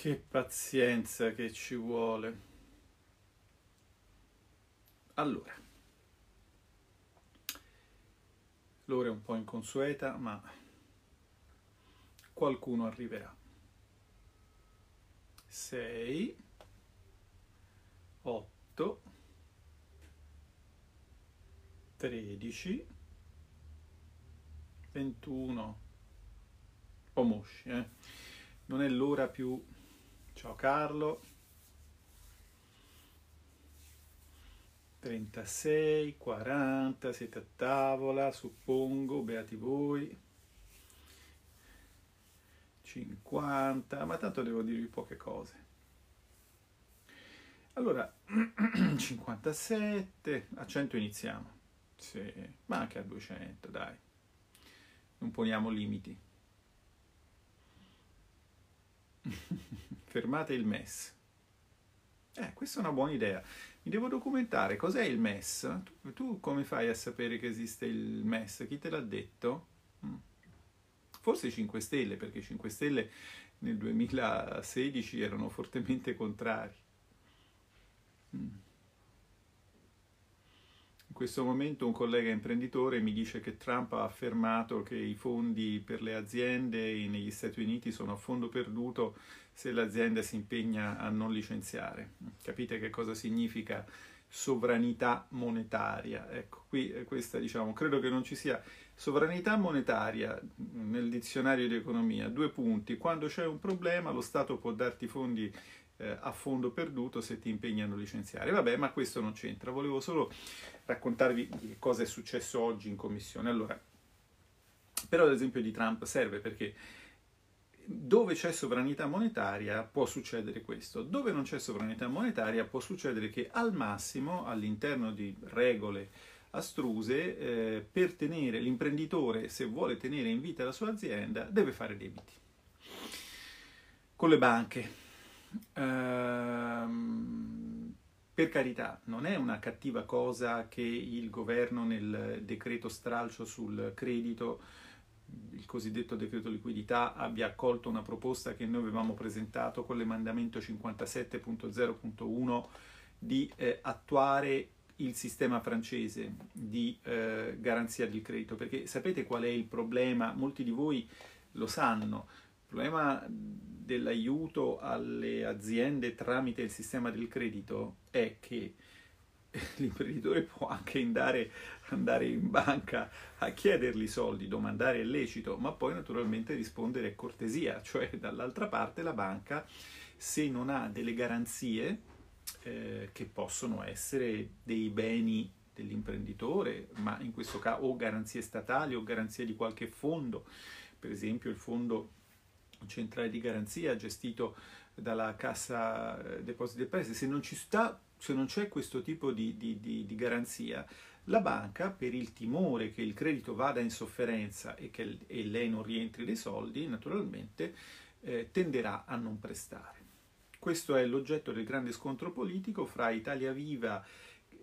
Che pazienza che ci vuole. Allora, l'ora è un po' inconsueta, ma qualcuno arriverà. 6, 8, 13, 21, un mosci, eh? Non è l'ora più Ciao Carlo. 36, 40, siete a tavola, suppongo, beati voi. 50, ma tanto devo dirvi poche cose. Allora, 57, a 100 iniziamo. Sì, ma anche a 200, dai. Non poniamo limiti. fermate il MES. Eh, questa è una buona idea. Mi devo documentare. Cos'è il MES? Tu, tu come fai a sapere che esiste il MES? Chi te l'ha detto? Mm. Forse i 5 Stelle, perché i 5 Stelle nel 2016 erano fortemente contrari. Mm questo momento un collega imprenditore mi dice che Trump ha affermato che i fondi per le aziende negli Stati Uniti sono a fondo perduto se l'azienda si impegna a non licenziare. Capite che cosa significa sovranità monetaria? Ecco, qui questa diciamo, credo che non ci sia sovranità monetaria nel dizionario di economia, due punti, quando c'è un problema lo Stato può darti fondi eh, a fondo perduto se ti impegnano a licenziare. Vabbè, ma questo non c'entra, volevo solo raccontarvi cosa è successo oggi in commissione. Allora, però l'esempio di Trump serve perché dove c'è sovranità monetaria può succedere questo, dove non c'è sovranità monetaria può succedere che al massimo all'interno di regole astruse eh, per tenere l'imprenditore se vuole tenere in vita la sua azienda deve fare debiti. Con le banche. Ehm, per carità, non è una cattiva cosa che il governo nel decreto stralcio sul credito, il cosiddetto decreto liquidità, abbia accolto una proposta che noi avevamo presentato con l'emendamento 57.0.1 di eh, attuare il sistema francese di eh, garanzia del credito, perché sapete qual è il problema? Molti di voi lo sanno. Il problema dell'aiuto alle aziende tramite il sistema del credito è che l'imprenditore può anche andare, andare in banca a chiedergli soldi, domandare è lecito, ma poi naturalmente rispondere è cortesia, cioè dall'altra parte la banca se non ha delle garanzie eh, che possono essere dei beni dell'imprenditore, ma in questo caso o garanzie statali o garanzie di qualche fondo, per esempio il fondo centrale di garanzia gestito dalla Cassa eh, Depositi e Prestiti, se non, ci sta, se non c'è questo tipo di, di, di, di, garanzia, la banca, per il timore che il credito vada in sofferenza e che e lei non rientri dei soldi, naturalmente eh, tenderà a non prestare. Questo è l'oggetto del grande scontro politico fra Italia Viva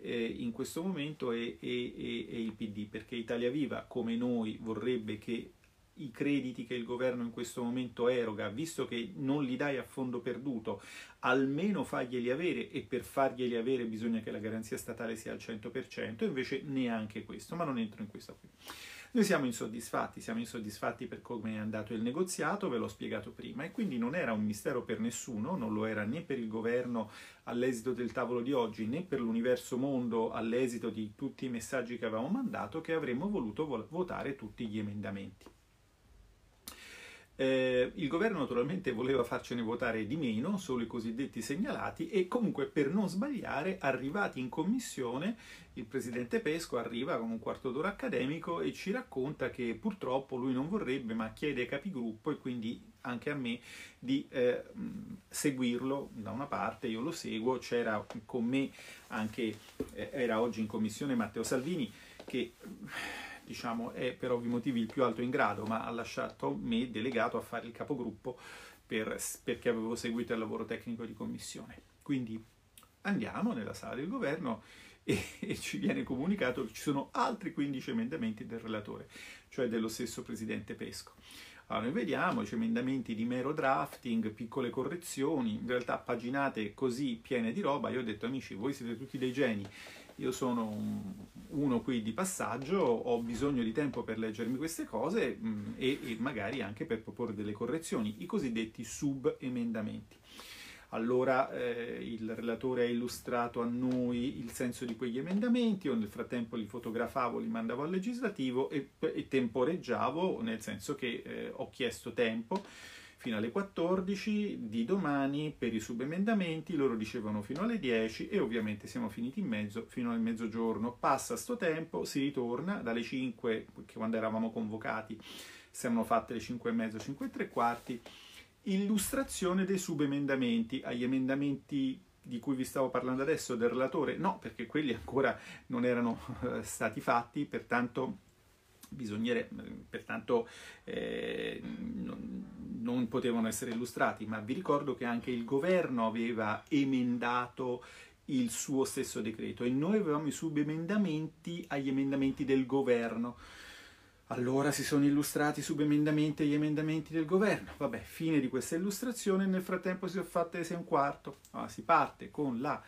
eh, in questo momento e, e, e, il PD, perché Italia Viva, come noi, vorrebbe che i crediti che il governo in questo momento eroga, visto che non li dai a fondo perduto, almeno faglieli avere e per farglieli avere bisogna che la garanzia statale sia al 100%, invece neanche questo, ma non entro in questo qui. Noi siamo insoddisfatti, siamo insoddisfatti per come è andato il negoziato, ve l'ho spiegato prima, e quindi non era un mistero per nessuno, non lo era né per il governo all'esito del tavolo di oggi, né per l'universo mondo all'esito di tutti i messaggi che avevamo mandato, che avremmo voluto votare tutti gli emendamenti. Eh, il governo naturalmente voleva farcene votare di meno, solo i cosiddetti segnalati, e comunque per non sbagliare, arrivati in commissione, il presidente Pesco arriva con un quarto d'ora accademico e ci racconta che purtroppo lui non vorrebbe, ma chiede ai capigruppo e quindi anche a me di eh, seguirlo da una parte, io lo seguo, c'era con me anche, eh, era oggi in commissione Matteo Salvini che diciamo, è per ovvi motivi il più alto in grado, ma ha lasciato me delegato a fare il capogruppo per, perché avevo seguito il lavoro tecnico di commissione. Quindi andiamo nella sala del governo e, e, ci viene comunicato che ci sono altri 15 emendamenti del relatore, cioè dello stesso presidente Pesco. Allora, noi vediamo i emendamenti di mero drafting, piccole correzioni, in realtà paginate così piene di roba. Io ho detto, amici, voi siete tutti dei geni io sono uno qui di passaggio, ho bisogno di tempo per leggermi queste cose mh, mm, e, e, magari anche per proporre delle correzioni, i cosiddetti sub-emendamenti. Allora eh, il relatore ha illustrato a noi il senso di quegli emendamenti, io nel frattempo li fotografavo, li mandavo al legislativo e, e temporeggiavo, nel senso che eh, ho chiesto tempo fino alle 14 di domani per i subemendamenti, loro dicevano fino alle 10 e ovviamente siamo finiti in mezzo fino al mezzogiorno. Passa sto tempo, si ritorna dalle 5, che quando eravamo convocati siamo fatte le 5 e mezzo, 5 e tre quarti, illustrazione dei subemendamenti agli emendamenti di cui vi stavo parlando adesso del relatore, no, perché quelli ancora non erano eh, stati fatti, pertanto pertanto eh, non, non, potevano essere illustrati, ma vi ricordo che anche il governo aveva emendato il suo stesso decreto e noi avevamo i subemendamenti agli emendamenti del governo. Allora si sono illustrati i subemendamenti agli emendamenti del governo. Vabbè, fine di questa illustrazione, nel frattempo si è fatta le 6 e un quarto. Allora, si parte con la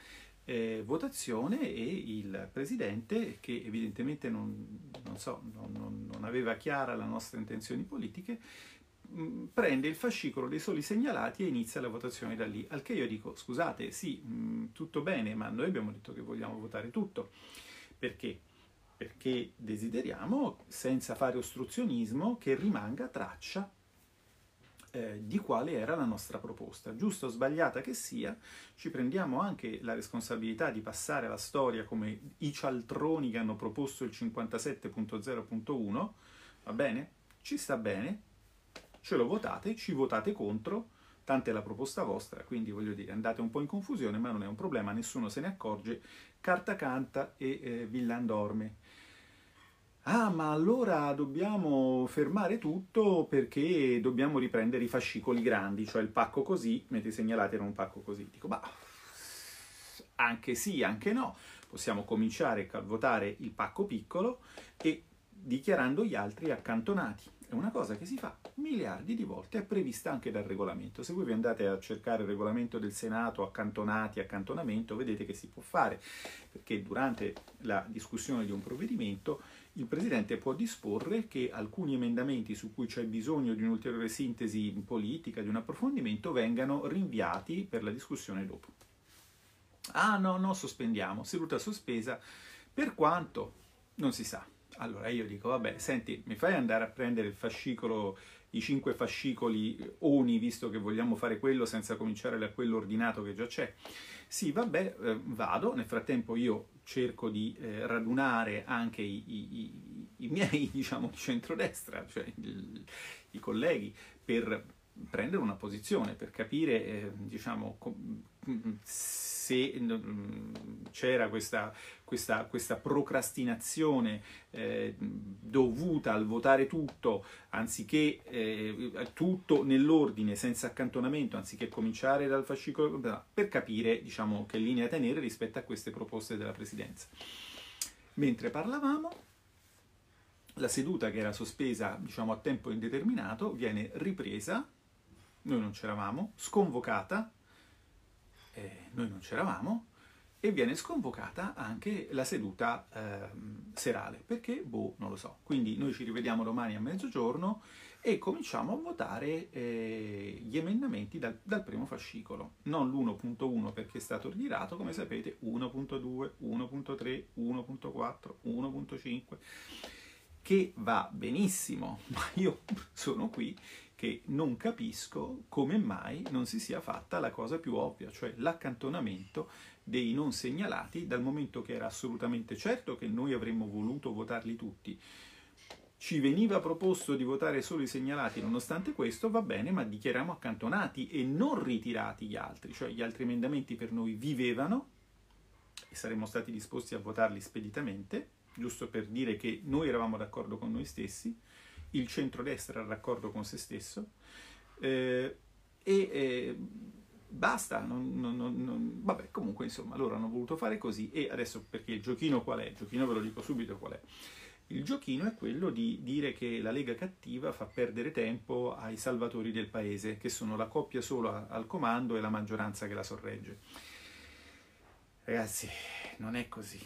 eh, votazione e il presidente, che evidentemente non, non, so, non, non aveva chiara le nostre intenzioni politiche, mm, prende il fascicolo dei soli segnalati e inizia la votazione da lì. Al che io dico, scusate, sì, mh, mm, tutto bene, ma noi abbiamo detto che vogliamo votare tutto. Perché? Perché desideriamo, senza fare ostruzionismo, che rimanga traccia eh, di quale era la nostra proposta. Giusto o sbagliata che sia, ci prendiamo anche la responsabilità di passare alla storia come i cialtroni che hanno proposto il 57.0.1, va bene? Ci sta bene, ce lo votate, ci votate contro, tanta è la proposta vostra, quindi voglio dire, andate un po' in confusione, ma non è un problema, nessuno se ne accorge, carta canta e eh, villan dorme. Ah, ma allora dobbiamo fermare tutto perché dobbiamo riprendere i fascicoli grandi, cioè il pacco così, mentre segnalate era un pacco così. Dico, ma anche sì, anche no. Possiamo cominciare a votare il pacco piccolo e dichiarando gli altri accantonati. È una cosa che si fa miliardi di volte, è prevista anche dal regolamento. Se voi vi andate a cercare il regolamento del Senato, accantonati, accantonamento, vedete che si può fare, perché durante la discussione di un provvedimento il Presidente può disporre che alcuni emendamenti su cui c'è bisogno di un'ulteriore sintesi politica, di un approfondimento, vengano rinviati per la discussione dopo. Ah no, no, sospendiamo, seduta sospesa, per quanto non si sa. Allora io dico, vabbè, senti, mi fai andare a prendere il fascicolo, i cinque fascicoli ONI, visto che vogliamo fare quello senza cominciare da quello ordinato che già c'è. Sì, vabbè, eh, vado, nel frattempo io cerco di eh, radunare anche i, i, i, miei, diciamo, di centrodestra, cioè il, i colleghi, per prendere una posizione, per capire, eh, diciamo, com- se mm, c'era questa, questa, questa procrastinazione eh, dovuta al votare tutto, anziché eh, tutto nell'ordine, senza accantonamento, anziché cominciare dal fascicolo, per capire diciamo, che linea tenere rispetto a queste proposte della Presidenza. Mentre parlavamo, la seduta che era sospesa diciamo, a tempo indeterminato viene ripresa, noi non c'eravamo, sconvocata eh, noi non c'eravamo, e viene sconvocata anche la seduta eh, serale, perché, boh, non lo so. Quindi noi ci rivediamo domani a mezzogiorno e cominciamo a votare eh, gli emendamenti dal, dal, primo fascicolo, non l'1.1 perché è stato ritirato, come sapete 1.2, 1.3, 1.4, 1.5, che va benissimo, ma io sono qui che non capisco come mai non si sia fatta la cosa più ovvia, cioè l'accantonamento dei non segnalati, dal momento che era assolutamente certo che noi avremmo voluto votarli tutti. Ci veniva proposto di votare solo i segnalati, nonostante questo va bene, ma dichiariamo accantonati e non ritirati gli altri, cioè gli altri emendamenti per noi vivevano e saremmo stati disposti a votarli speditamente, giusto per dire che noi eravamo d'accordo con noi stessi, il centrodestra era d'accordo con se stesso eh, e eh, basta, non, non, non, vabbè comunque insomma loro hanno voluto fare così e adesso perché il giochino qual è? Il giochino ve lo dico subito qual è. Il giochino è quello di dire che la Lega cattiva fa perdere tempo ai salvatori del paese, che sono la coppia solo al comando e la maggioranza che la sorregge. Ragazzi, non è così,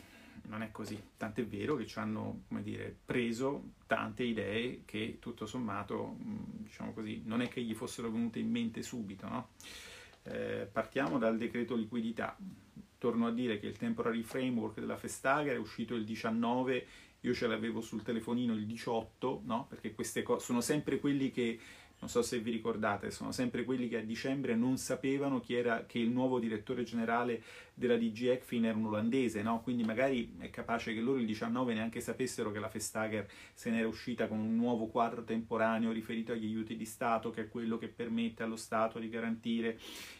non è così. Tant'è vero che ci hanno, come dire, preso tante idee che tutto sommato, diciamo così, non è che gli fossero venute in mente subito, no? Eh, partiamo dal decreto liquidità. Torno a dire che il temporary framework della Festager è uscito il 19 io ce l'avevo sul telefonino il 18, no? Perché queste cose sono sempre quelli che, non so se vi ricordate, sono sempre quelli che a dicembre non sapevano chi era, che il nuovo direttore generale della DG ECFIN era un olandese, no? Quindi magari è capace che loro il 19 neanche sapessero che la Festager se n'era uscita con un nuovo quadro temporaneo riferito agli aiuti di Stato, che è quello che permette allo Stato di garantire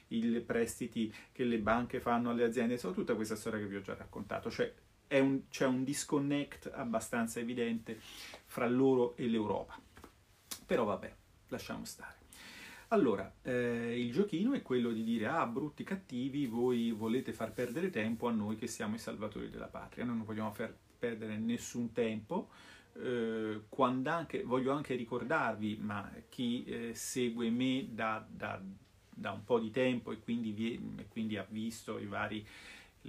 i prestiti che le banche fanno alle aziende, insomma tutta questa storia che vi ho già raccontato. Cioè, un, c'è un disconnect abbastanza evidente fra loro e l'Europa. Però vabbè, lasciamo stare. Allora, eh, il giochino è quello di dire, ah, brutti cattivi, voi volete far perdere tempo a noi che siamo i salvatori della patria, noi non vogliamo far perdere nessun tempo, eh, anche, voglio anche ricordarvi, ma chi eh, segue me da, da, da, un po' di tempo e quindi, vi, e quindi ha visto i vari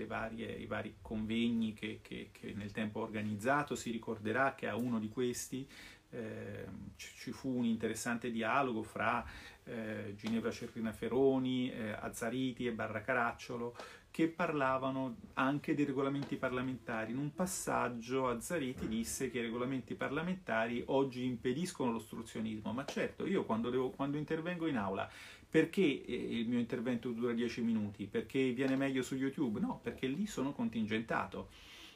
varie, i vari convegni che, che, che, nel tempo ha organizzato, si ricorderà che a uno di questi eh, ci fu un interessante dialogo fra eh, Ginevra Cerrina Feroni, eh, Azzariti e Barra Caracciolo che parlavano anche dei regolamenti parlamentari. In un passaggio Azzariti disse che i regolamenti parlamentari oggi impediscono l'ostruzionismo, ma certo io quando, devo, quando intervengo in aula perché eh, il mio intervento dura 10 minuti? Perché viene meglio su YouTube? No, perché lì sono contingentato.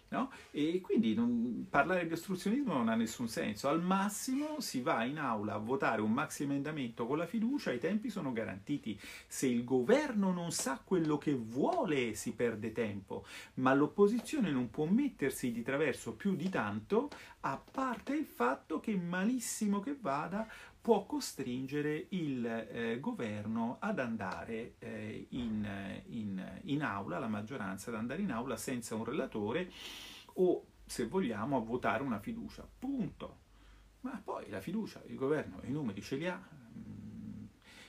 No? E quindi non, parlare di ostruzionismo non ha nessun senso. Al massimo si va in aula a votare un maxi emendamento con la fiducia, i tempi sono garantiti. Se il governo non sa quello che vuole, si perde tempo, ma l'opposizione non può mettersi di traverso più di tanto, a parte il fatto che malissimo che vada può costringere il eh, governo ad andare eh, in, in, in, aula, la maggioranza ad andare in aula senza un relatore o, se vogliamo, a votare una fiducia. Punto. Ma poi la fiducia, il governo i numeri ce li ha. Mm.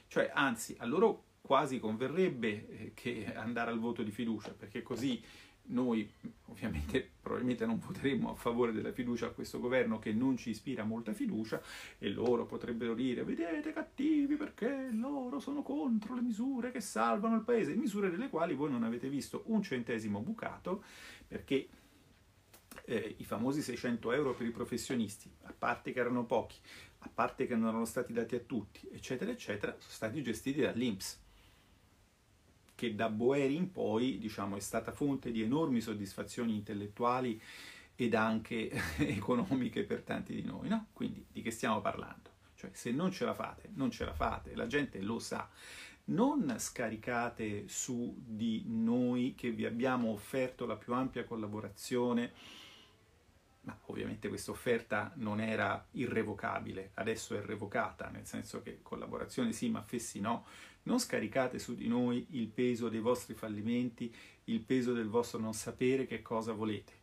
Cioè, anzi, a loro quasi converrebbe eh, che andare al voto di fiducia, perché così noi ovviamente probabilmente non voteremo a favore della fiducia a questo governo che non ci ispira molta fiducia e loro potrebbero dire vedete cattivi perché loro sono contro le misure che salvano il paese, misure delle quali voi non avete visto un centesimo bucato perché eh, i famosi 600 euro per i professionisti, a parte che erano pochi, a parte che non erano stati dati a tutti, eccetera, eccetera, sono stati gestiti dall'Inps che da Boeri in poi diciamo, è stata fonte di enormi soddisfazioni intellettuali ed anche economiche per tanti di noi. No? Quindi di che stiamo parlando? Cioè, se non ce la fate, non ce la fate, la gente lo sa. Non scaricate su di noi che vi abbiamo offerto la più ampia collaborazione, ma ovviamente questa offerta non era irrevocabile, adesso è revocata, nel senso che collaborazione sì, ma fessi no, non scaricate su di noi il peso dei vostri fallimenti, il peso del vostro non sapere che cosa volete.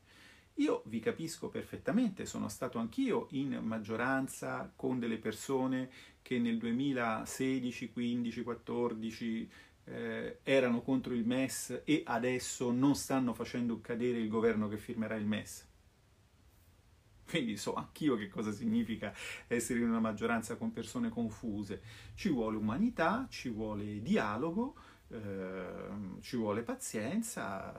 Io vi capisco perfettamente, sono stato anch'io in maggioranza con delle persone che nel 2016, 15, 14 eh, erano contro il MES e adesso non stanno facendo cadere il governo che firmerà il MES. Quindi so anch'io che cosa significa essere in una maggioranza con persone confuse. Ci vuole umanità, ci vuole dialogo, eh, ci vuole pazienza,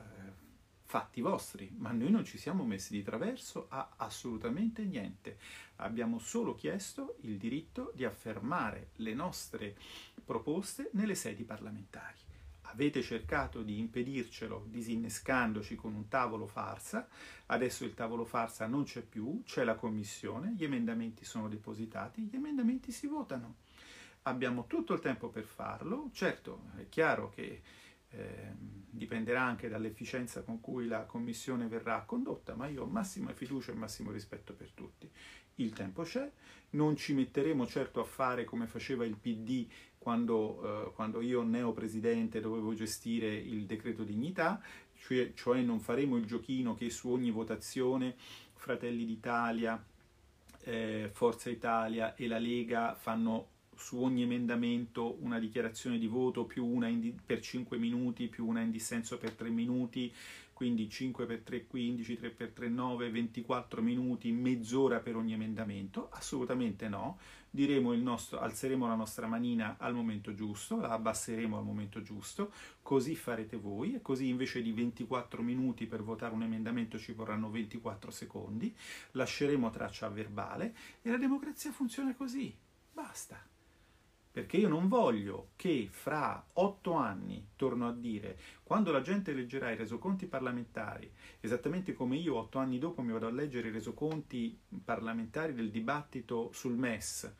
fatti vostri, ma noi non ci siamo messi di traverso a assolutamente niente. Abbiamo solo chiesto il diritto di affermare le nostre proposte nelle sedi parlamentari avete cercato di impedircelo disinnescandoci con un tavolo farsa, adesso il tavolo farsa non c'è più, c'è la commissione, gli emendamenti sono depositati, gli emendamenti si votano. Abbiamo tutto il tempo per farlo, certo è chiaro che eh, dipenderà anche dall'efficienza con cui la commissione verrà condotta, ma io ho massima fiducia e massimo rispetto per tutti. Il tempo c'è, non ci metteremo certo a fare come faceva il PD quando, eh, quando io neopresidente dovevo gestire il decreto dignità, cioè, cioè non faremo il giochino che su ogni votazione Fratelli d'Italia, eh, Forza Italia e la Lega fanno su ogni emendamento una dichiarazione di voto più una di- per 5 minuti, più una in dissenso per 3 minuti, quindi 5 per 3 15, 3 per 3 9, 24 minuti, mezz'ora per ogni emendamento? Assolutamente no. Nostro, alzeremo la nostra manina al momento giusto, la abbasseremo al momento giusto, così farete voi e così invece di 24 minuti per votare un emendamento ci vorranno 24 secondi, lasceremo traccia verbale e la democrazia funziona così. Basta perché io non voglio che fra otto anni, torno a dire, quando la gente leggerà i resoconti parlamentari, esattamente come io otto anni dopo mi vado a leggere i resoconti parlamentari del dibattito sul MES,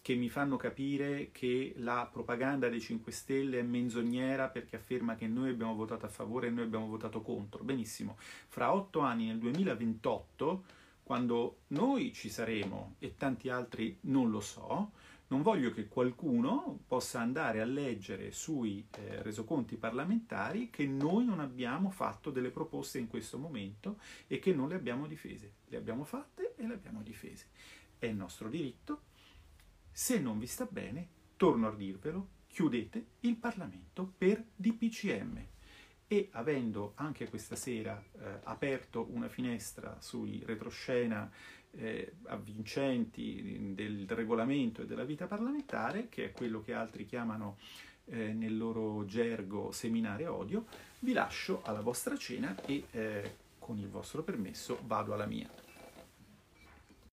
che mi fanno capire che la propaganda dei 5 Stelle è menzognera perché afferma che noi abbiamo votato a favore e noi abbiamo votato contro. Benissimo, fra otto anni, nel 2028, quando noi ci saremo e tanti altri non lo so, non voglio che qualcuno possa andare a leggere sui eh, resoconti parlamentari che noi non abbiamo fatto delle proposte in questo momento e che non le abbiamo difese. Le abbiamo fatte e le abbiamo difese. È il nostro diritto. Se non vi sta bene, torno a dirvelo, chiudete il Parlamento per DPCM. E avendo anche questa sera eh, aperto una finestra sui retroscena eh, avvincenti del regolamento e della vita parlamentare, che è quello che altri chiamano eh, nel loro gergo seminare odio, vi lascio alla vostra cena e eh, con il vostro permesso vado alla mia.